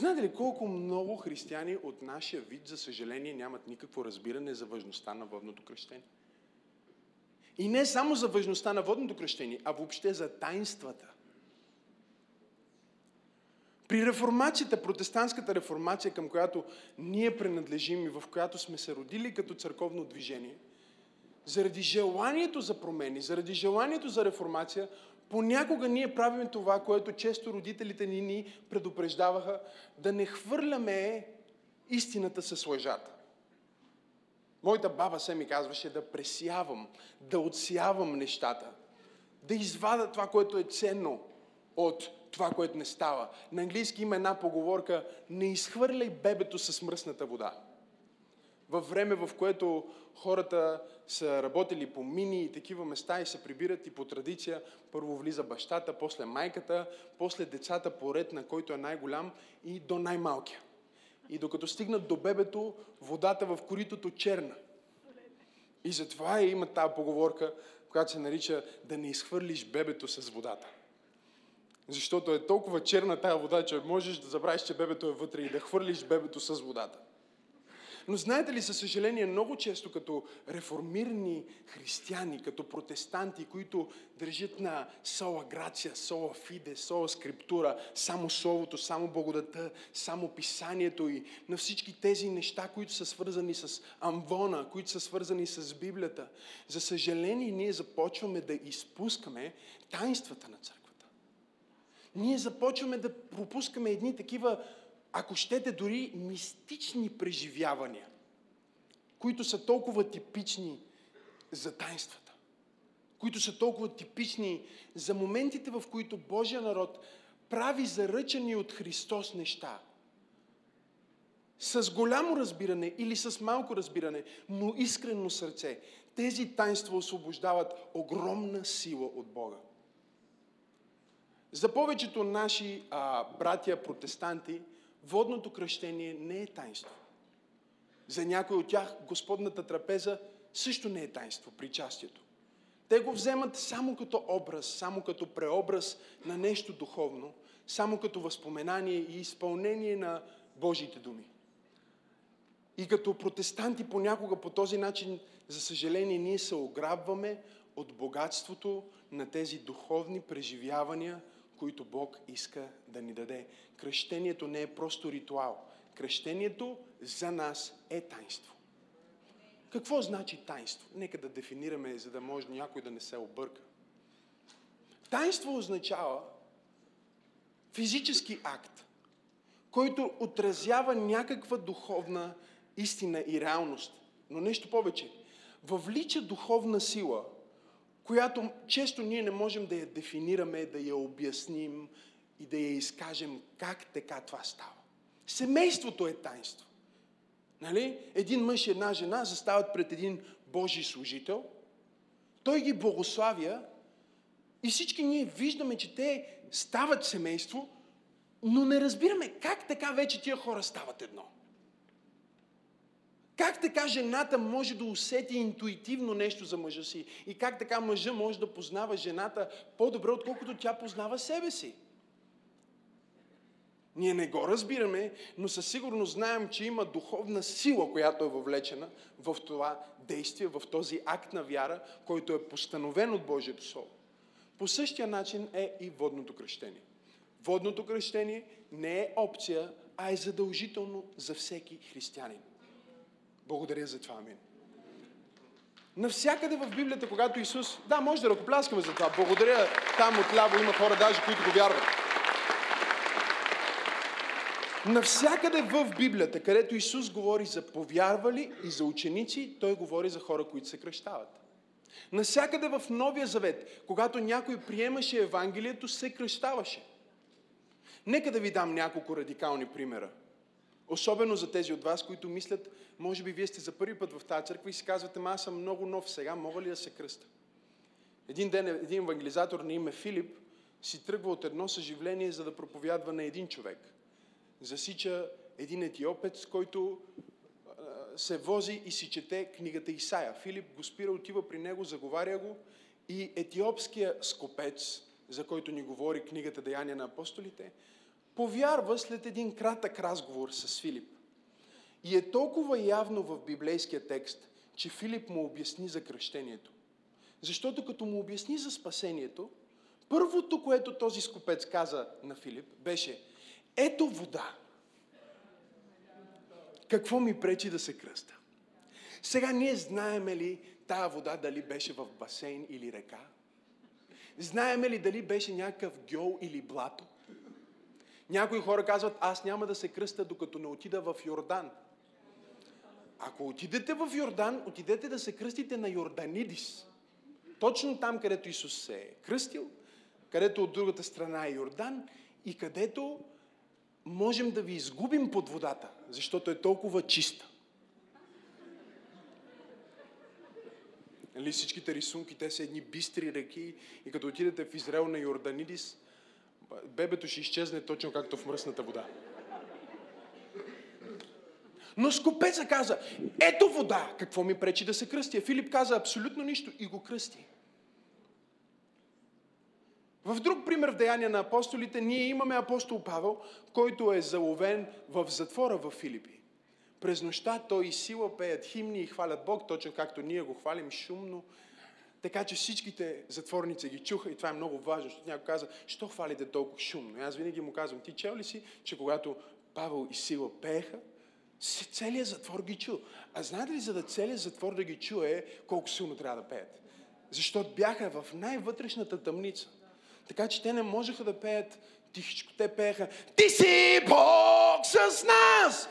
Знаете ли колко много християни от нашия вид, за съжаление, нямат никакво разбиране за важността на водното кръщение? И не само за важността на водното кръщение, а въобще за тайнствата. При реформацията, протестантската реформация, към която ние принадлежим и в която сме се родили като църковно движение, заради желанието за промени, заради желанието за реформация, понякога ние правим това, което често родителите ни ни предупреждаваха, да не хвърляме истината с лъжата. Моята баба се ми казваше да пресявам, да отсявам нещата, да извада това, което е ценно от това, което не става. На английски има една поговорка не изхвърляй бебето с мръсната вода. Във време, в което хората са работили по мини и такива места и се прибират и по традиция, първо влиза бащата, после майката, после децата по ред на който е най-голям и до най-малкия. И докато стигнат до бебето, водата в коритото черна. И затова има тази поговорка, която се нарича да не изхвърлиш бебето с водата. Защото е толкова черна тая вода, че можеш да забравиш, че бебето е вътре и да хвърлиш бебето с водата. Но знаете ли, със съжаление, много често като реформирани християни, като протестанти, които държат на сола грация, сола фиде, сола скриптура, само Словото, само благодата, само писанието и на всички тези неща, които са свързани с амвона, които са свързани с Библията, за съжаление ние започваме да изпускаме таинствата на църква ние започваме да пропускаме едни такива, ако щете, дори мистични преживявания, които са толкова типични за тайнствата, които са толкова типични за моментите, в които Божия народ прави заръчани от Христос неща. С голямо разбиране или с малко разбиране, но искрено сърце. Тези тайнства освобождават огромна сила от Бога. За повечето наши а, братия протестанти, водното кръщение не е таинство. За някои от тях Господната трапеза също не е таинство, причастието. Те го вземат само като образ, само като преобраз на нещо духовно, само като възпоменание и изпълнение на Божиите думи. И като протестанти понякога по този начин, за съжаление, ние се ограбваме от богатството на тези духовни преживявания, които Бог иска да ни даде. Кръщението не е просто ритуал. Кръщението за нас е таинство. Какво значи таинство? Нека да дефинираме, за да може някой да не се обърка. Таинство означава физически акт, който отразява някаква духовна истина и реалност. Но нещо повече. Въвлича духовна сила – която често ние не можем да я дефинираме, да я обясним и да я изкажем как така това става. Семейството е таинство. Нали? Един мъж и една жена застават пред един Божий служител, той ги благославя и всички ние виждаме, че те стават семейство, но не разбираме как така вече тия хора стават едно. Как така жената може да усети интуитивно нещо за мъжа си? И как така мъжа може да познава жената по-добре, отколкото тя познава себе си? Ние не го разбираме, но със сигурност знаем, че има духовна сила, която е въвлечена в това действие, в този акт на вяра, който е постановен от Божието Слово. По същия начин е и водното кръщение. Водното кръщение не е опция, а е задължително за всеки християнин. Благодаря за това, амин. Навсякъде в Библията, когато Исус... Да, може да ръкопляскаме за това. Благодаря. Там отляво има хора даже, които го вярват. Навсякъде в Библията, където Исус говори за повярвали и за ученици, Той говори за хора, които се кръщават. Насякъде в Новия Завет, когато някой приемаше Евангелието, се кръщаваше. Нека да ви дам няколко радикални примера. Особено за тези от вас, които мислят, може би вие сте за първи път в тази църква и си казвате, аз съм много нов сега, мога ли да се кръста? Един ден един евангелизатор на име Филип си тръгва от едно съживление, за да проповядва на един човек. Засича един етиопец, който се вози и си чете книгата Исаия. Филип го спира, отива при него, заговаря го и етиопския скопец, за който ни говори книгата Деяния на апостолите, повярва след един кратък разговор с Филип. И е толкова явно в библейския текст, че Филип му обясни за кръщението. Защото като му обясни за спасението, първото, което този скопец каза на Филип, беше ето вода. Какво ми пречи да се кръста? Сега ние знаеме ли тая вода дали беше в басейн или река? Знаеме ли дали беше някакъв гьол или блато? Някои хора казват, аз няма да се кръста, докато не отида в Йордан. Ако отидете в Йордан, отидете да се кръстите на Йорданидис. Точно там, където Исус се е кръстил, където от другата страна е Йордан и където можем да ви изгубим под водата, защото е толкова чиста. Нали, всичките рисунки, те са едни бистри реки и като отидете в Израел на Йорданидис, бебето ще изчезне точно както в мръсната вода. Но скопеца каза, ето вода, какво ми пречи да се кръстя? Филип каза абсолютно нищо и го кръсти. В друг пример в Деяния на апостолите, ние имаме апостол Павел, който е заловен в затвора в Филипи. През нощта той и сила пеят химни и хвалят Бог, точно както ние го хвалим шумно. Така че всичките затворници ги чуха и това е много важно, защото някой каза, що хвалите толкова шумно? И аз винаги му казвам, ти чел ли си, че когато Павел и Сила пееха, целият затвор ги чу. А знаете ли, за да целият затвор да ги чуе, колко силно трябва да пеят? Защото бяха в най-вътрешната тъмница. Така че те не можеха да пеят тихичко. Те пееха Ти си Бог с нас!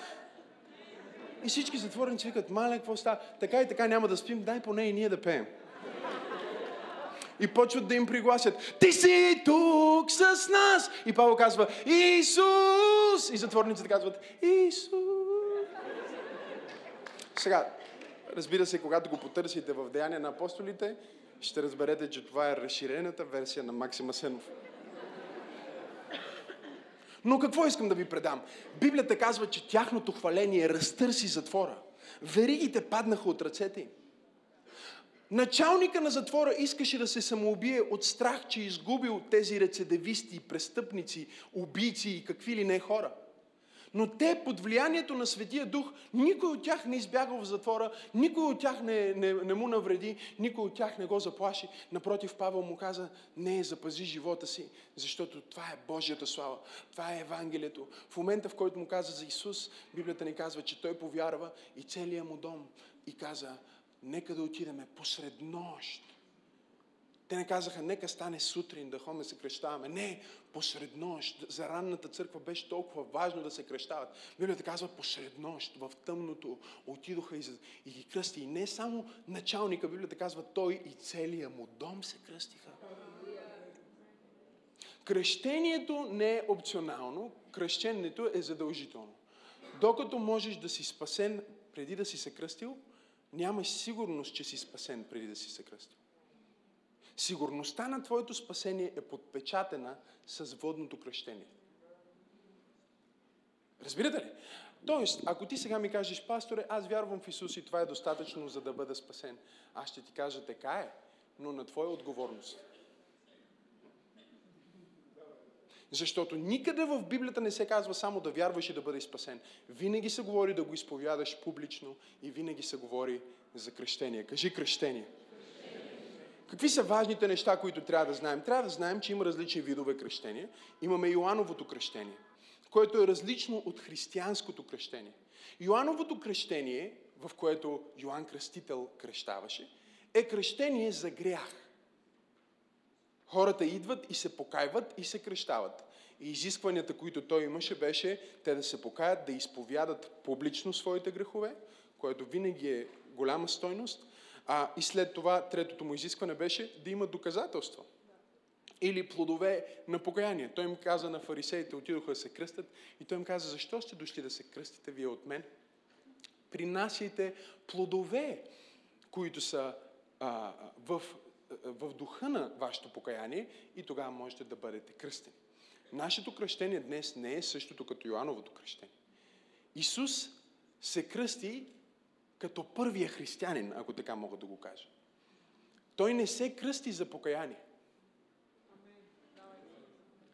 И всички затворници викат, мале, какво става? Така и така няма да спим, дай поне и ние да пеем. И почват да им пригласят. Ти си тук с нас! И Павел казва, Исус! И затворниците казват, Исус! Сега, разбира се, когато го потърсите в Деяния на апостолите, ще разберете, че това е разширената версия на Максима Сенов. Но какво искам да ви предам? Библията казва, че тяхното хваление разтърси затвора. Веригите паднаха от ръцете им. Началника на затвора искаше да се самоубие от страх, че е изгубил тези рецидивисти, престъпници, убийци и какви ли не хора. Но те под влиянието на Светия Дух, никой от тях не избяга в затвора, никой от тях не, не, не му навреди, никой от тях не го заплаши. Напротив, Павел му каза, не, запази живота си, защото това е Божията слава, това е Евангелието. В момента, в който му каза за Исус, Библията ни казва, че той повярва и целият му дом и каза, нека да отидеме посред нощ те не казаха, нека стане сутрин да ходим се кръщаваме. Не, посред нощ. За ранната църква беше толкова важно да се кръщават. Библията казва, посред нощ, в тъмното, отидоха и, и ги кръсти. И не само началника, Библията казва, той и целия му дом се кръстиха. Кръщението не е опционално, кръщението е задължително. Докато можеш да си спасен преди да си се кръстил, нямаш сигурност, че си спасен преди да си се кръстил. Сигурността на твоето спасение е подпечатена с водното кръщение. Разбирате ли? Тоест, ако ти сега ми кажеш, пасторе, аз вярвам в Исус и това е достатъчно, за да бъда спасен, аз ще ти кажа, така е, но на твоя отговорност. Защото никъде в Библията не се казва само да вярваш и да бъдеш спасен. Винаги се говори да го изповядаш публично и винаги се говори за кръщение. Кажи кръщение. Какви са важните неща, които трябва да знаем? Трябва да знаем, че има различни видове кръщения. Имаме Йоановото кръщение, което е различно от християнското кръщение. Йоановото кръщение, в което Йоанн Кръстител кръщаваше, е кръщение за грях. Хората идват и се покайват и се кръщават. И изискванията, които той имаше, беше те да се покаят, да изповядат публично своите грехове, което винаги е голяма стойност, а, и след това третото му изискване беше да има доказателства. Или плодове на покаяние. Той им каза на фарисеите, отидоха да се кръстят и той им каза, защо сте дошли да се кръстите вие от мен? Принасяйте плодове, които са а, в, в духа на вашето покаяние и тогава можете да бъдете кръстени. Нашето кръщение днес не е същото като Йоановото кръщение. Исус се кръсти като първия християнин, ако така мога да го кажа. Той не се кръсти за покаяние.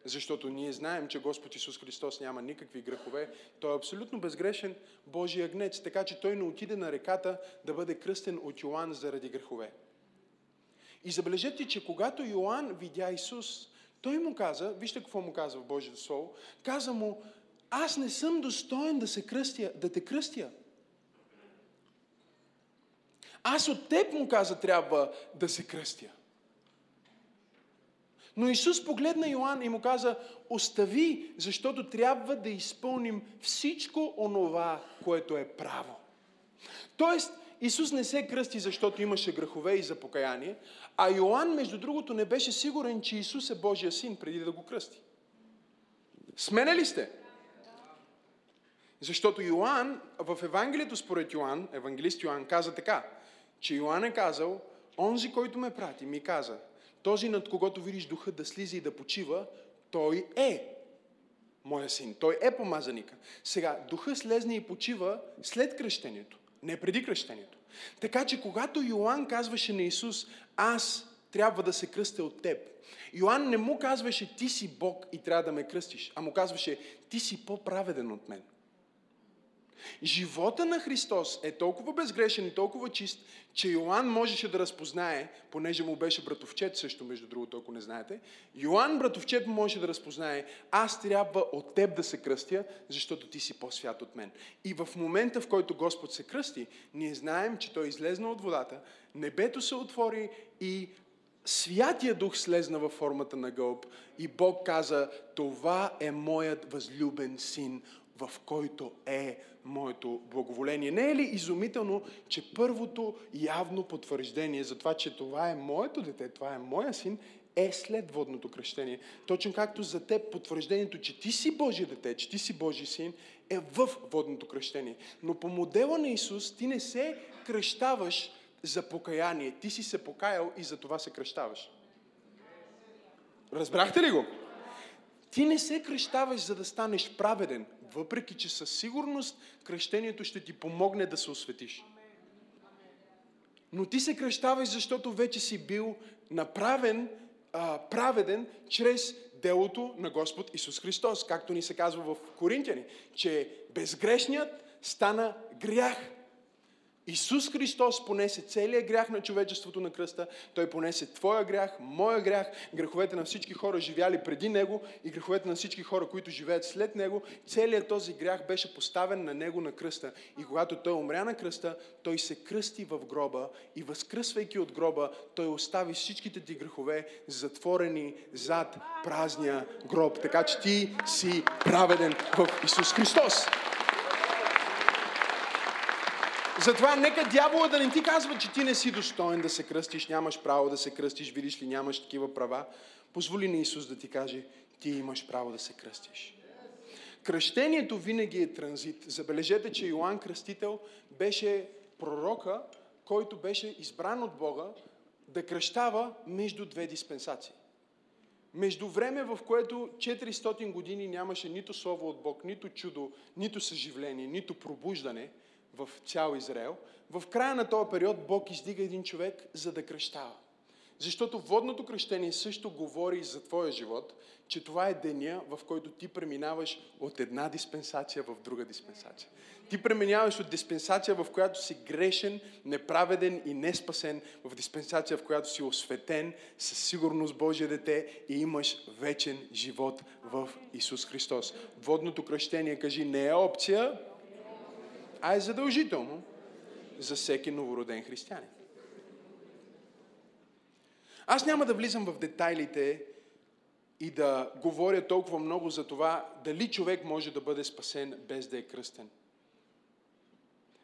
Защото ние знаем, че Господ Исус Христос няма никакви грехове. Той е абсолютно безгрешен Божий агнец, така че той не отиде на реката да бъде кръстен от Йоанн заради грехове. И забележете, че когато Йоанн видя Исус, той му каза, вижте какво му каза в Божието Слово, каза му, аз не съм достоен да се кръстя, да те кръстя. Аз от теб му каза, трябва да се кръстя. Но Исус погледна Йоанн и му каза, остави, защото трябва да изпълним всичко онова, което е право. Тоест, Исус не се кръсти, защото имаше грехове и за покаяние, а Йоанн, между другото, не беше сигурен, че Исус е Божия син, преди да го кръсти. Смене ли сте? Защото Йоанн, в Евангелието според Йоанн, евангелист Йоанн каза така, че Йоанн е казал, онзи, който ме прати, ми каза, този над когото видиш духа да слиза и да почива, той е моя син. Той е помазаника. Сега, духа слезне и почива след кръщението, не преди кръщението. Така че, когато Йоанн казваше на Исус, аз трябва да се кръстя от теб, Йоанн не му казваше, ти си Бог и трябва да ме кръстиш, а му казваше, ти си по-праведен от мен. Живота на Христос е толкова безгрешен и толкова чист, че Йоанн можеше да разпознае, понеже му беше братовчет също, между другото, ако не знаете. Йоанн, братовчет, му можеше да разпознае, аз трябва от теб да се кръстя, защото ти си по-свят от мен. И в момента, в който Господ се кръсти, ние знаем, че Той излезна от водата, небето се отвори и Святия Дух слезна във формата на гълб и Бог каза, това е моят възлюбен син, в който е моето благоволение. Не е ли изумително, че първото явно потвърждение за това, че това е моето дете, това е моя син, е след водното кръщение. Точно както за теб потвърждението, че ти си Божие дете, че ти си Божи син, е в водното кръщение. Но по модела на Исус ти не се кръщаваш за покаяние. Ти си се покаял и за това се кръщаваш. Разбрахте ли го? Ти не се кръщаваш, за да станеш праведен въпреки че със сигурност кръщението ще ти помогне да се осветиш. Но ти се кръщаваш, защото вече си бил направен а, праведен чрез делото на Господ Исус Христос. Както ни се казва в Коринтияни, че безгрешният стана грях Исус Христос понесе целият грях на човечеството на кръста. Той понесе твоя грях, моя грях, греховете на всички хора, живяли преди Него и греховете на всички хора, които живеят след Него. Целият този грях беше поставен на Него на кръста. И когато Той умря на кръста, Той се кръсти в гроба и възкръсвайки от гроба, Той остави всичките ти грехове затворени зад празния гроб. Така че ти си праведен в Исус Христос. Затова нека дявола да не ти казва, че ти не си достоен да се кръстиш, нямаш право да се кръстиш, видиш ли, нямаш такива права. Позволи на Исус да ти каже, ти имаш право да се кръстиш. Кръщението винаги е транзит. Забележете, че Йоанн Кръстител беше пророка, който беше избран от Бога да кръщава между две диспенсации. Между време, в което 400 години нямаше нито слово от Бог, нито чудо, нито съживление, нито пробуждане – в цял Израел, в края на този период Бог издига един човек, за да кръщава. Защото водното кръщение също говори за твоя живот, че това е деня, в който ти преминаваш от една диспенсация в друга диспенсация. Ти преминаваш от диспенсация, в която си грешен, неправеден и неспасен, в диспенсация, в която си осветен, със сигурност Божие дете и имаш вечен живот в Исус Христос. Водното кръщение, кажи, не е опция, а е задължително за всеки новороден християнин. Аз няма да влизам в детайлите и да говоря толкова много за това дали човек може да бъде спасен без да е кръстен.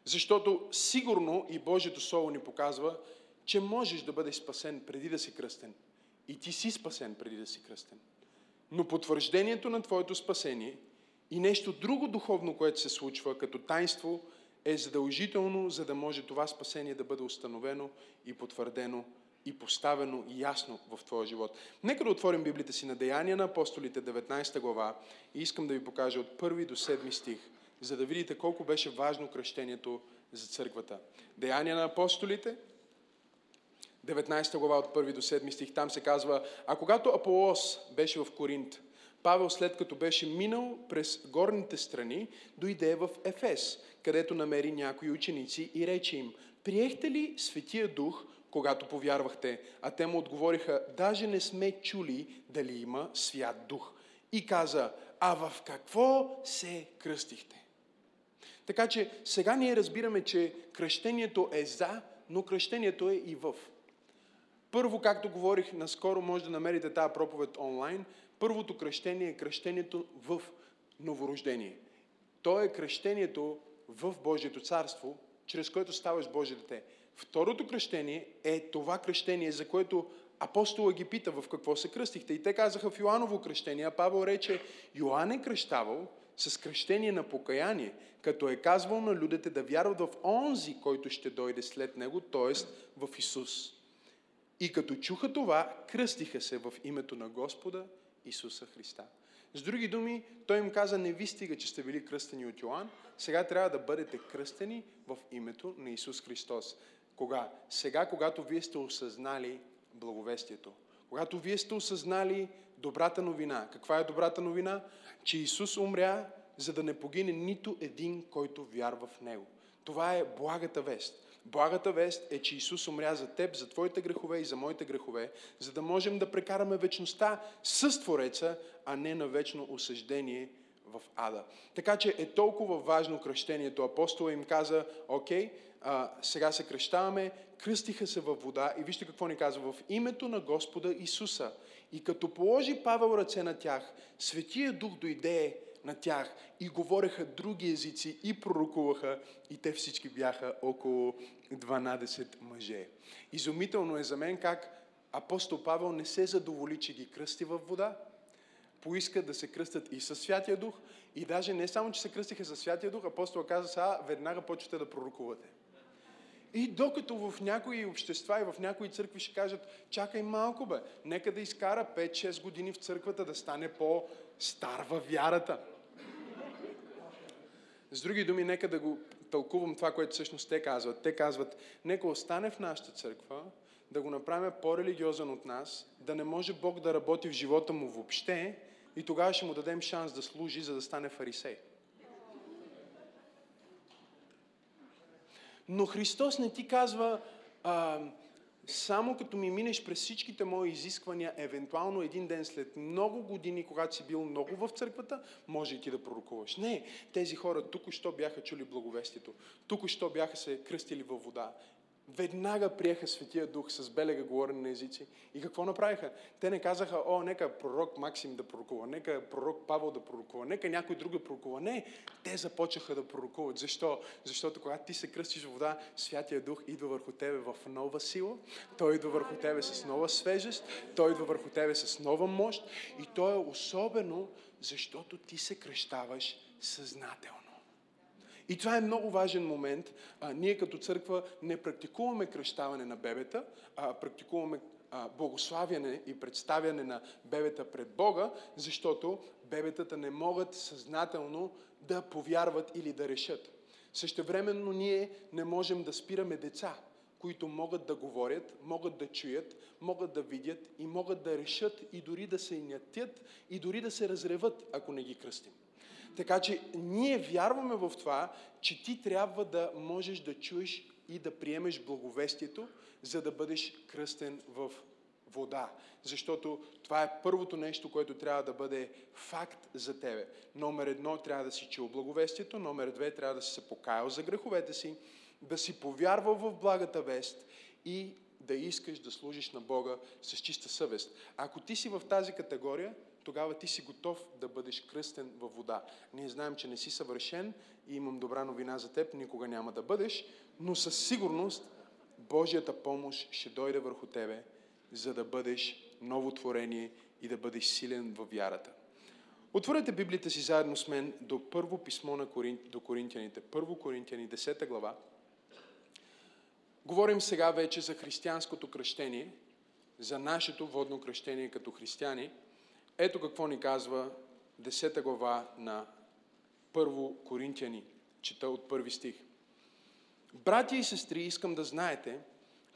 Защото сигурно и Божието Слово ни показва, че можеш да бъдеш спасен преди да си кръстен. И ти си спасен преди да си кръстен. Но потвърждението на твоето спасение – и нещо друго духовно, което се случва като тайнство, е задължително, за да може това спасение да бъде установено и потвърдено и поставено ясно в твоя живот. Нека да отворим Библията си на Деяния на апостолите, 19 глава, и искам да ви покажа от 1 до 7 стих, за да видите колко беше важно кръщението за църквата. Деяния на апостолите, 19 глава от 1 до 7 стих, там се казва, а когато Аполос беше в Коринт, Павел, след като беше минал през горните страни, дойде в Ефес, където намери някои ученици и рече им, приехте ли Светия Дух, когато повярвахте? А те му отговориха, даже не сме чули дали има свят дух. И каза, а в какво се кръстихте? Така че сега ние разбираме, че кръщението е за, но кръщението е и в. Първо, както говорих наскоро, може да намерите тази проповед онлайн. Първото кръщение е кръщението в новорождение. То е кръщението в Божието царство, чрез което ставаш Божие дете. Второто кръщение е това кръщение, за което апостола ги пита в какво се кръстихте. И те казаха в Йоаново кръщение, а Павел рече, Йоанн е кръщавал с кръщение на покаяние, като е казвал на людите да вярват в онзи, който ще дойде след него, т.е. в Исус. И като чуха това, кръстиха се в името на Господа Исуса Христа. С други думи, той им каза, не ви стига, че сте били кръстени от Йоанн, сега трябва да бъдете кръстени в името на Исус Христос. Кога? Сега, когато вие сте осъзнали благовестието. Когато вие сте осъзнали добрата новина. Каква е добрата новина? Че Исус умря, за да не погине нито един, който вярва в Него. Това е благата вест. Благата вест е, че Исус умря за теб, за твоите грехове и за моите грехове, за да можем да прекараме вечността с Твореца, а не на вечно осъждение в ада. Така че е толкова важно кръщението. Апостола им каза, окей, а, сега се кръщаваме, кръстиха се във вода и вижте какво ни казва, в името на Господа Исуса. И като положи Павел ръце на тях, Светия Дух дойде на тях и говореха други езици и пророкуваха и те всички бяха около 12 мъже. Изумително е за мен как апостол Павел не се задоволи, че ги кръсти във вода, поиска да се кръстят и със Святия Дух и даже не само, че се кръстиха със Святия Дух, апостол каза, сега веднага почвате да пророкувате. И докато в някои общества и в някои църкви ще кажат, чакай малко бе, нека да изкара 5-6 години в църквата да стане по-стар във вярата. С други думи, нека да го тълкувам това, което всъщност те казват. Те казват, нека остане в нашата църква, да го направим по-религиозен от нас, да не може Бог да работи в живота му въобще и тогава ще му дадем шанс да служи, за да стане фарисей. Но Христос не ти казва, а, само като ми минеш през всичките мои изисквания, евентуално един ден след много години, когато си бил много в църквата, може и ти да пророкуваш. Не, тези хора тук-що бяха чули благовестието, тук-що бяха се кръстили във вода веднага приеха Светия Дух с белега говорене на езици. И какво направиха? Те не казаха, о, нека пророк Максим да пророкува, нека пророк Павел да пророкува, нека някой друг да пророкува. Не, те започнаха да пророкуват. Защо? Защото когато ти се кръстиш в вода, Святия Дух идва върху тебе в нова сила, той идва върху тебе с нова свежест, той идва върху тебе с нова мощ и то е особено, защото ти се кръщаваш съзнателно. И това е много важен момент. А, ние като църква не практикуваме кръщаване на бебета, а практикуваме а, благославяне и представяне на бебета пред Бога, защото бебетата не могат съзнателно да повярват или да решат. Същевременно ние не можем да спираме деца, които могат да говорят, могат да чуят, могат да видят и могат да решат и дори да се нятят и дори да се разреват, ако не ги кръстим. Така че ние вярваме в това, че ти трябва да можеш да чуеш и да приемеш благовестието, за да бъдеш кръстен в вода. Защото това е първото нещо, което трябва да бъде факт за тебе. Номер едно трябва да си чул благовестието, номер две трябва да си се покаял за греховете си, да си повярвал в благата вест и да искаш да служиш на Бога с чиста съвест. Ако ти си в тази категория, тогава ти си готов да бъдеш кръстен във вода. Ние знаем, че не си съвършен и имам добра новина за теб, никога няма да бъдеш, но със сигурност Божията помощ ще дойде върху тебе, за да бъдеш ново творение и да бъдеш силен във вярата. Отворете Библията си заедно с мен до първо писмо на Корин... до Коринтияните. Първо Коринтияни, 10 глава. Говорим сега вече за християнското кръщение, за нашето водно кръщение като християни – ето какво ни казва 10 глава на Първо Коринтияни. Чета от първи стих. Братя и сестри, искам да знаете,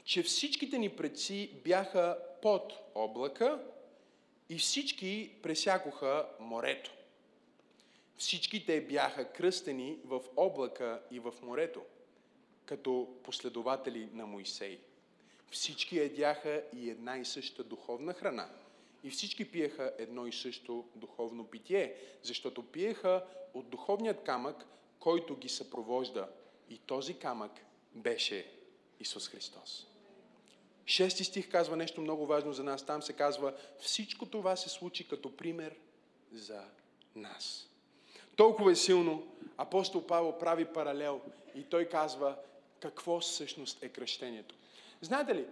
че всичките ни предци бяха под облака И всички пресякоха морето. Всички те бяха кръстени в облака и в морето, като последователи на Моисей. Всички едяха и една и съща духовна храна. И всички пиеха едно и също духовно питие, защото пиеха от духовният камък, който ги съпровожда. И този камък беше Исус Христос. Шести стих казва нещо много важно за нас. Там се казва, всичко това се случи като пример за нас. Толкова е силно, апостол Павел прави паралел и той казва какво всъщност е кръщението. Знаете ли,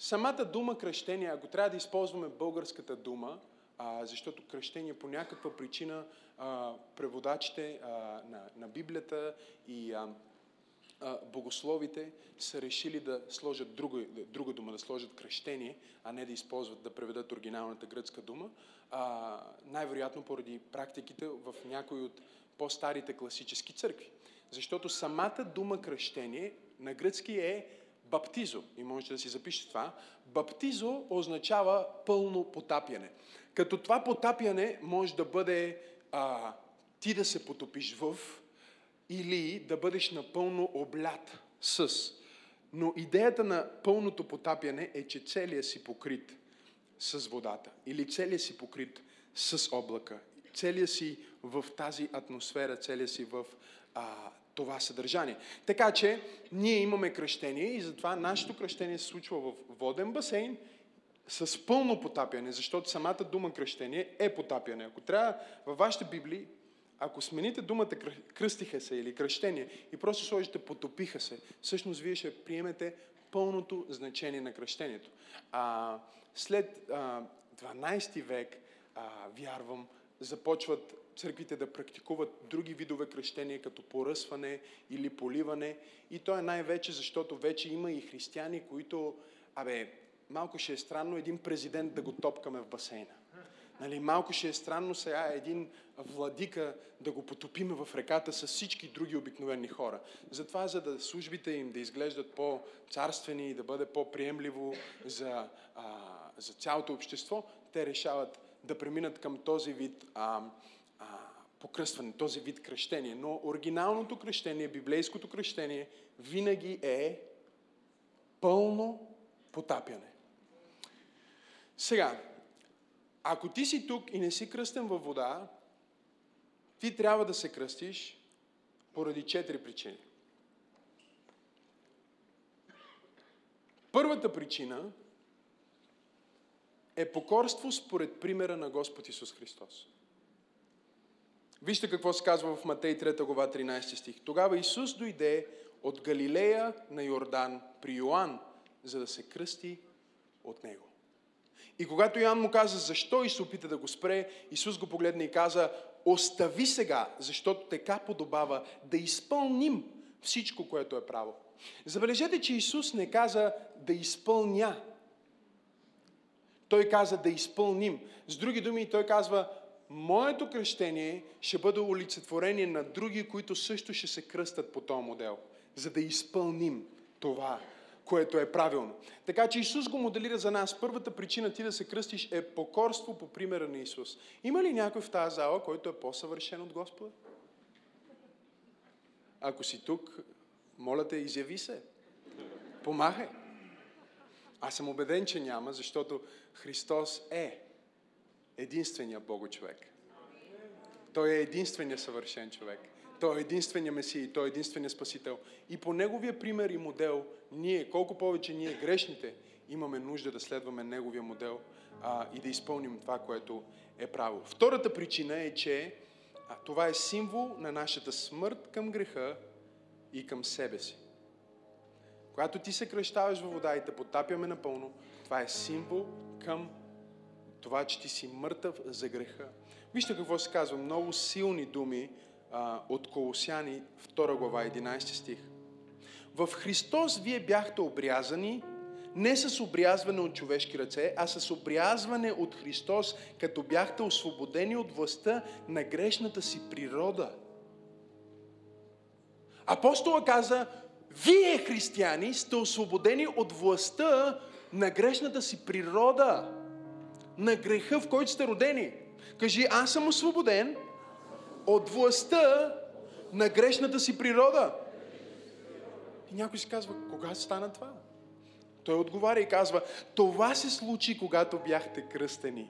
самата дума кръщение, ако трябва да използваме българската дума, а, защото кръщение по някаква причина а, преводачите а, на, на Библията и а, а, богословите са решили да сложат друга, друга дума, да сложат кръщение, а не да използват, да преведат оригиналната гръцка дума. А, най-вероятно поради практиките в някои от по-старите класически църкви. Защото самата дума кръщение на гръцки е баптизо. И можете да си запишете това. Баптизо означава пълно потапяне. Като това потапяне може да бъде а, ти да се потопиш в или да бъдеш напълно облят с. Но идеята на пълното потапяне е, че целият си покрит с водата. Или целият си покрит с облака. Целият си в тази атмосфера, целият си в а, това съдържание. Така че ние имаме кръщение и затова нашето кръщение се случва в воден басейн с пълно потапяне, защото самата дума кръщение е потапяне. Ако трябва във вашите Библии, ако смените думата кръстиха се или кръщение и просто сложите потопиха се, всъщност вие ще приемете пълното значение на кръщението. А, след а, 12 век, а, вярвам, започват църквите да практикуват други видове кръщения, като поръсване или поливане. И то е най-вече, защото вече има и християни, които, абе, малко ще е странно един президент да го топкаме в басейна. Нали, малко ще е странно сега един владика да го потопиме в реката с всички други обикновени хора. Затова, за да службите им да изглеждат по-царствени и да бъде по-приемливо за, а, за цялото общество, те решават да преминат към този вид а, покръстване, този вид кръщение. Но оригиналното кръщение, библейското кръщение, винаги е пълно потапяне. Сега, ако ти си тук и не си кръстен във вода, ти трябва да се кръстиш поради четири причини. Първата причина е покорство според примера на Господ Исус Христос. Вижте какво се казва в Матей 3 глава 13 стих. Тогава Исус дойде от Галилея на Йордан при Йоанн, за да се кръсти от него. И когато Йоанн му каза защо и се опита да го спре, Исус го погледна и каза, остави сега, защото така подобава да изпълним всичко, което е право. Забележете, че Исус не каза да изпълня. Той каза да изпълним. С други думи, той казва, моето кръщение ще бъде олицетворение на други, които също ще се кръстат по този модел, за да изпълним това, което е правилно. Така че Исус го моделира за нас. Първата причина ти да се кръстиш е покорство по примера на Исус. Има ли някой в тази зала, който е по-съвършен от Господа? Ако си тук, моля те, изяви се. Помахай. Аз съм убеден, че няма, защото Христос е единствения Бого човек. Той е единствения съвършен човек. Той е единствения Месия, Той е единствения Спасител. И по Неговия пример и модел, ние, колко повече ние грешните, имаме нужда да следваме Неговия модел а, и да изпълним това, което е право. Втората причина е, че а, това е символ на нашата смърт към греха и към себе си. Когато ти се кръщаваш във вода и те потапяме напълно, това е символ към това, че ти си мъртъв за греха. Вижте какво се казва. Много силни думи а, от Колосяни, 2 глава, 11 стих. В Христос вие бяхте обрязани не с обрязване от човешки ръце, а с обрязване от Христос, като бяхте освободени от властта на грешната си природа. Апостола каза, вие, християни, сте освободени от властта на грешната си природа. На греха, в който сте родени. Кажи, аз съм освободен от властта на грешната си природа. И някой си казва, кога стана това? Той отговаря и казва, това се случи, когато бяхте кръстени.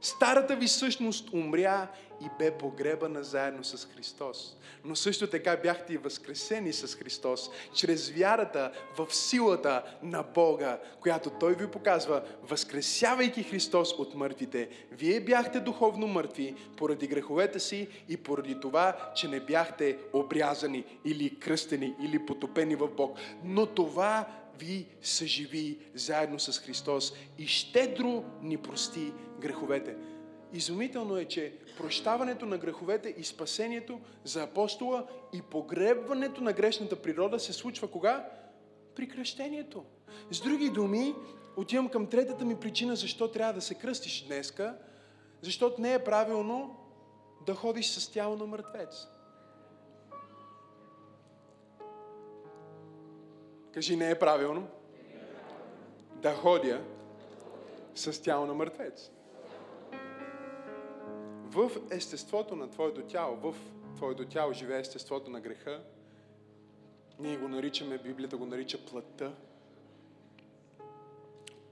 Старата ви същност умря и бе погребана заедно с Христос. Но също така бяхте и възкресени с Христос, чрез вярата в силата на Бога, която Той ви показва, възкресявайки Христос от мъртвите. Вие бяхте духовно мъртви поради греховете си и поради това, че не бяхте обрязани или кръстени или потопени в Бог. Но това ви съживи заедно с Христос и щедро ни прости греховете. Изумително е, че прощаването на греховете и спасението за апостола и погребването на грешната природа се случва кога? При кръщението. С други думи, отивам към третата ми причина защо трябва да се кръстиш днеска, защото не е правилно да ходиш с тяло на мъртвец. Кажи, не е правилно да ходя с тяло на мъртвец. В естеството на твоето тяло, в твоето тяло живее естеството на греха. Ние го наричаме, Библията го нарича плътта.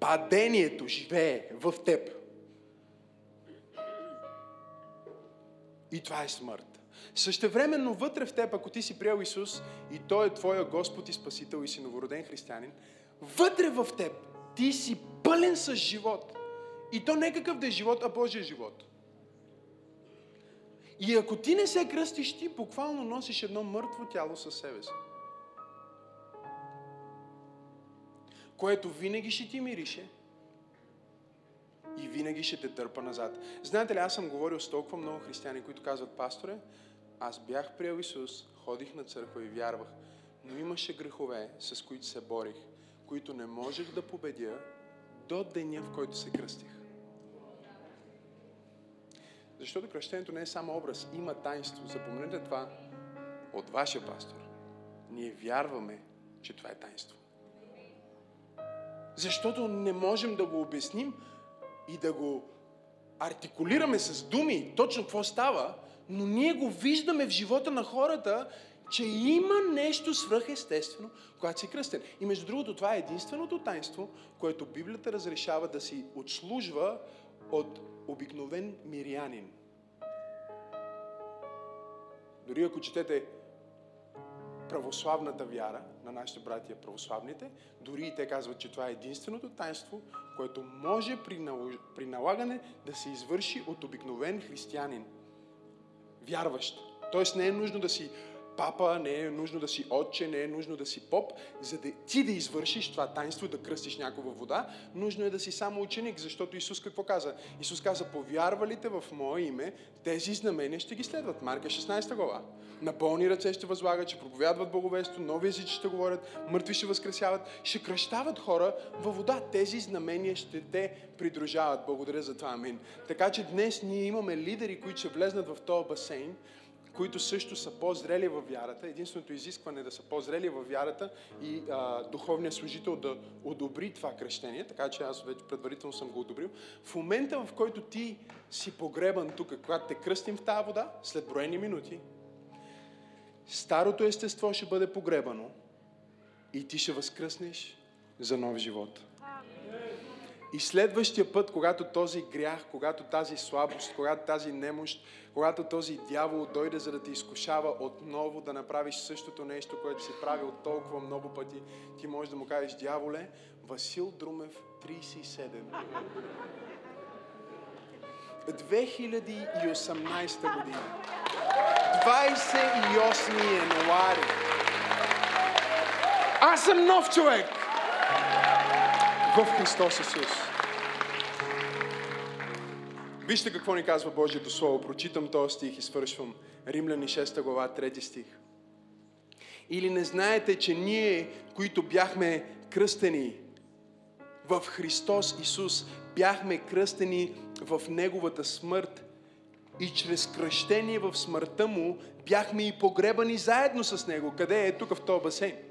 Падението живее в теб. И това е смърт. Същевременно вътре в теб, ако ти си приел Исус и Той е твоя Господ и Спасител и си новороден християнин, вътре в теб ти си пълен с живот. И то не какъв да е живот, а Божия живот. И ако ти не се кръстиш, ти буквално носиш едно мъртво тяло със себе си. Което винаги ще ти мирише и винаги ще те търпа назад. Знаете ли, аз съм говорил с толкова много християни, които казват, пасторе, аз бях приел Исус, ходих на църква и вярвах, но имаше грехове, с които се борих, които не можех да победя до деня, в който се кръстих. Защото кръщението не е само образ, има таинство. Запомнете това от вашия пастор. Ние вярваме, че това е таинство. Защото не можем да го обясним и да го артикулираме с думи точно какво става, но ние го виждаме в живота на хората, че има нещо свръхестествено, когато си кръстен. И между другото, това е единственото таинство, което Библията разрешава да си отслужва от обикновен мирянин. Дори ако четете православната вяра на нашите братия православните, дори и те казват, че това е единственото таинство, което може при налагане да се извърши от обикновен християнин. Вярващ. Тоест не е нужно да си папа, не е нужно да си отче, не е нужно да си поп, за да ти да извършиш това таинство, да кръстиш някого вода, нужно е да си само ученик, защото Исус какво каза? Исус каза, повярвалите в Мое име, тези знамения ще ги следват. Марка 16 глава. На болни ръце ще възлагат, ще проповядват благовесто, нови езици ще говорят, мъртви ще възкресяват, ще кръщават хора във вода. Тези знамения ще те придружават. Благодаря за това. Амин. Така че днес ние имаме лидери, които ще влезнат в този басейн, които също са по-зрели във вярата. Единственото изискване е да са по-зрели във вярата и а, духовният служител да одобри това кръщение, така че аз вече предварително съм го одобрил. В момента, в който ти си погребан тук, когато те кръстим в тази вода, след броени минути, старото естество ще бъде погребано и ти ще възкръснеш за нов живот. И следващия път, когато този грях, когато тази слабост, когато тази немощ, когато този дявол дойде за да те изкушава отново да направиш същото нещо, което си правил толкова много пъти, ти можеш да му кажеш, дяволе, Васил Друмев, 37. 2018 година. 28 януари. Аз съм нов човек в Христос Исус. Вижте какво ни казва Божието Слово. Прочитам този стих и свършвам. Римляни 6 глава, 3 стих. Или не знаете, че ние, които бяхме кръстени в Христос Исус, бяхме кръстени в Неговата смърт и чрез кръщение в смъртта Му бяхме и погребани заедно с Него. Къде е? Тук в този басейн.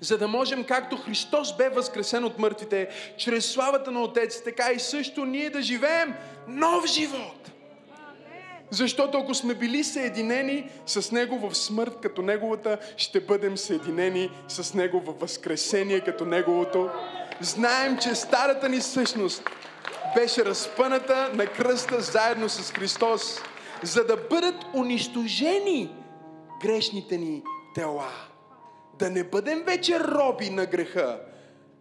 За да можем, както Христос бе възкресен от мъртвите, чрез славата на Отец, така и също ние да живеем нов живот. Защото ако сме били съединени с Него в смърт като Неговата, ще бъдем съединени с Него в възкресение като Неговото. Знаем, че старата ни същност беше разпъната на кръста заедно с Христос, за да бъдат унищожени грешните ни тела. Да не бъдем вече роби на греха,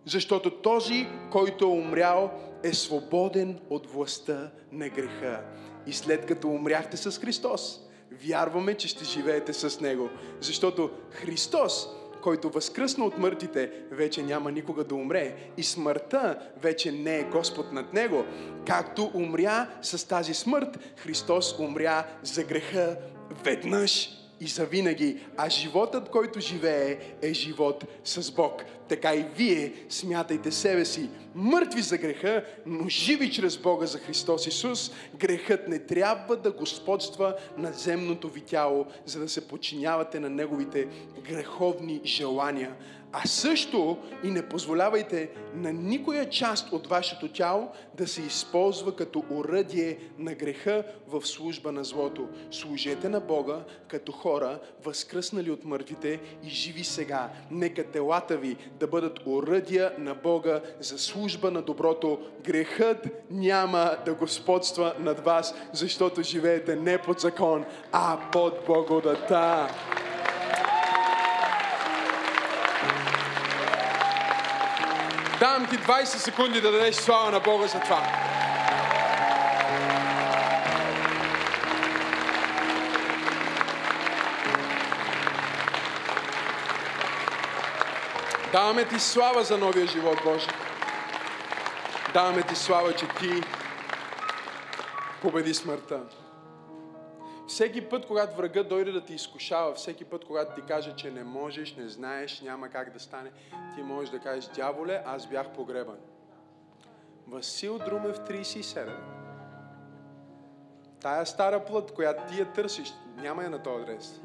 защото този, който е умрял, е свободен от властта на греха. И след като умряхте с Христос, вярваме, че ще живеете с Него. Защото Христос, който възкръсна от мъртвите, вече няма никога да умре. И смъртта вече не е Господ над Него. Както умря с тази смърт, Христос умря за греха веднъж и завинаги, а животът, който живее, е живот с Бог. Така и вие смятайте себе си мъртви за греха, но живи чрез Бога за Христос Исус. Грехът не трябва да господства на земното ви тяло, за да се подчинявате на неговите греховни желания а също и не позволявайте на никоя част от вашето тяло да се използва като уръдие на греха в служба на злото. Служете на Бога като хора, възкръснали от мъртвите и живи сега. Нека телата ви да бъдат уръдия на Бога за служба на доброто. Грехът няма да господства над вас, защото живеете не под закон, а под благодата. Давам ти 20 секунди да дадеш слава на Бога за това. Даваме ти слава за новия живот, Боже. Даваме ти слава, че ти победи смъртта. Всеки път, когато врага дойде да ти изкушава, всеки път, когато ти каже, че не можеш, не знаеш, няма как да стане, ти можеш да кажеш, дяволе, аз бях погребан. Васил Друмев 37. Тая стара плът, която ти я търсиш, няма я на този адрес.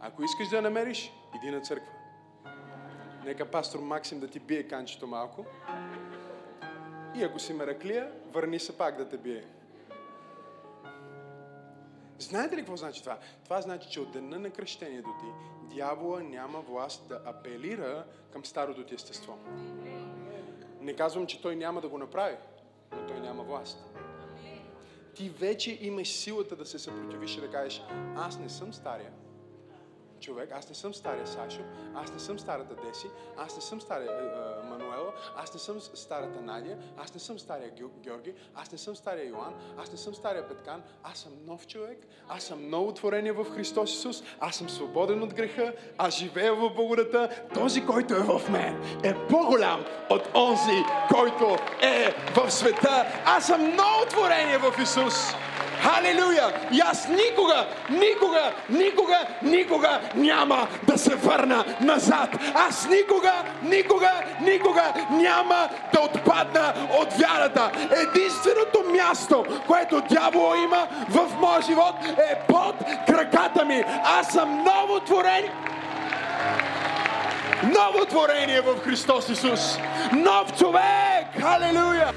Ако искаш да я намериш, иди на църква. Нека пастор Максим да ти бие канчето малко. И ако си мераклия, върни се пак да те бие. Знаете ли какво значи това? Това значи, че от дена на кръщението ти, дявола няма власт да апелира към старото ти естество. Не казвам, че той няма да го направи, но той няма власт. Ти вече имаш силата да се съпротивиш и да кажеш, аз не съм стария, човек, аз не съм стария Сашо, аз не съм старата Деси, аз не съм стария е, Мануела, аз не съм старата Надя, аз не съм стария Георги, аз не съм стария Йоан, аз не съм стария Петкан, аз съм нов човек, аз съм ново творение в Христос Исус, аз съм свободен от греха, аз живея в благодата, този, който е в мен, е по-голям от онзи, който е в света. Аз съм ново творение в Исус. Халелуя! И аз никога, никога, никога, никога няма да се върна назад. Аз никога, никога, никога няма да отпадна от вярата. Единственото място, което дявола има в моя живот е под краката ми. Аз съм ново творение. Ново творение в Христос Исус. Нов човек! Халелуя!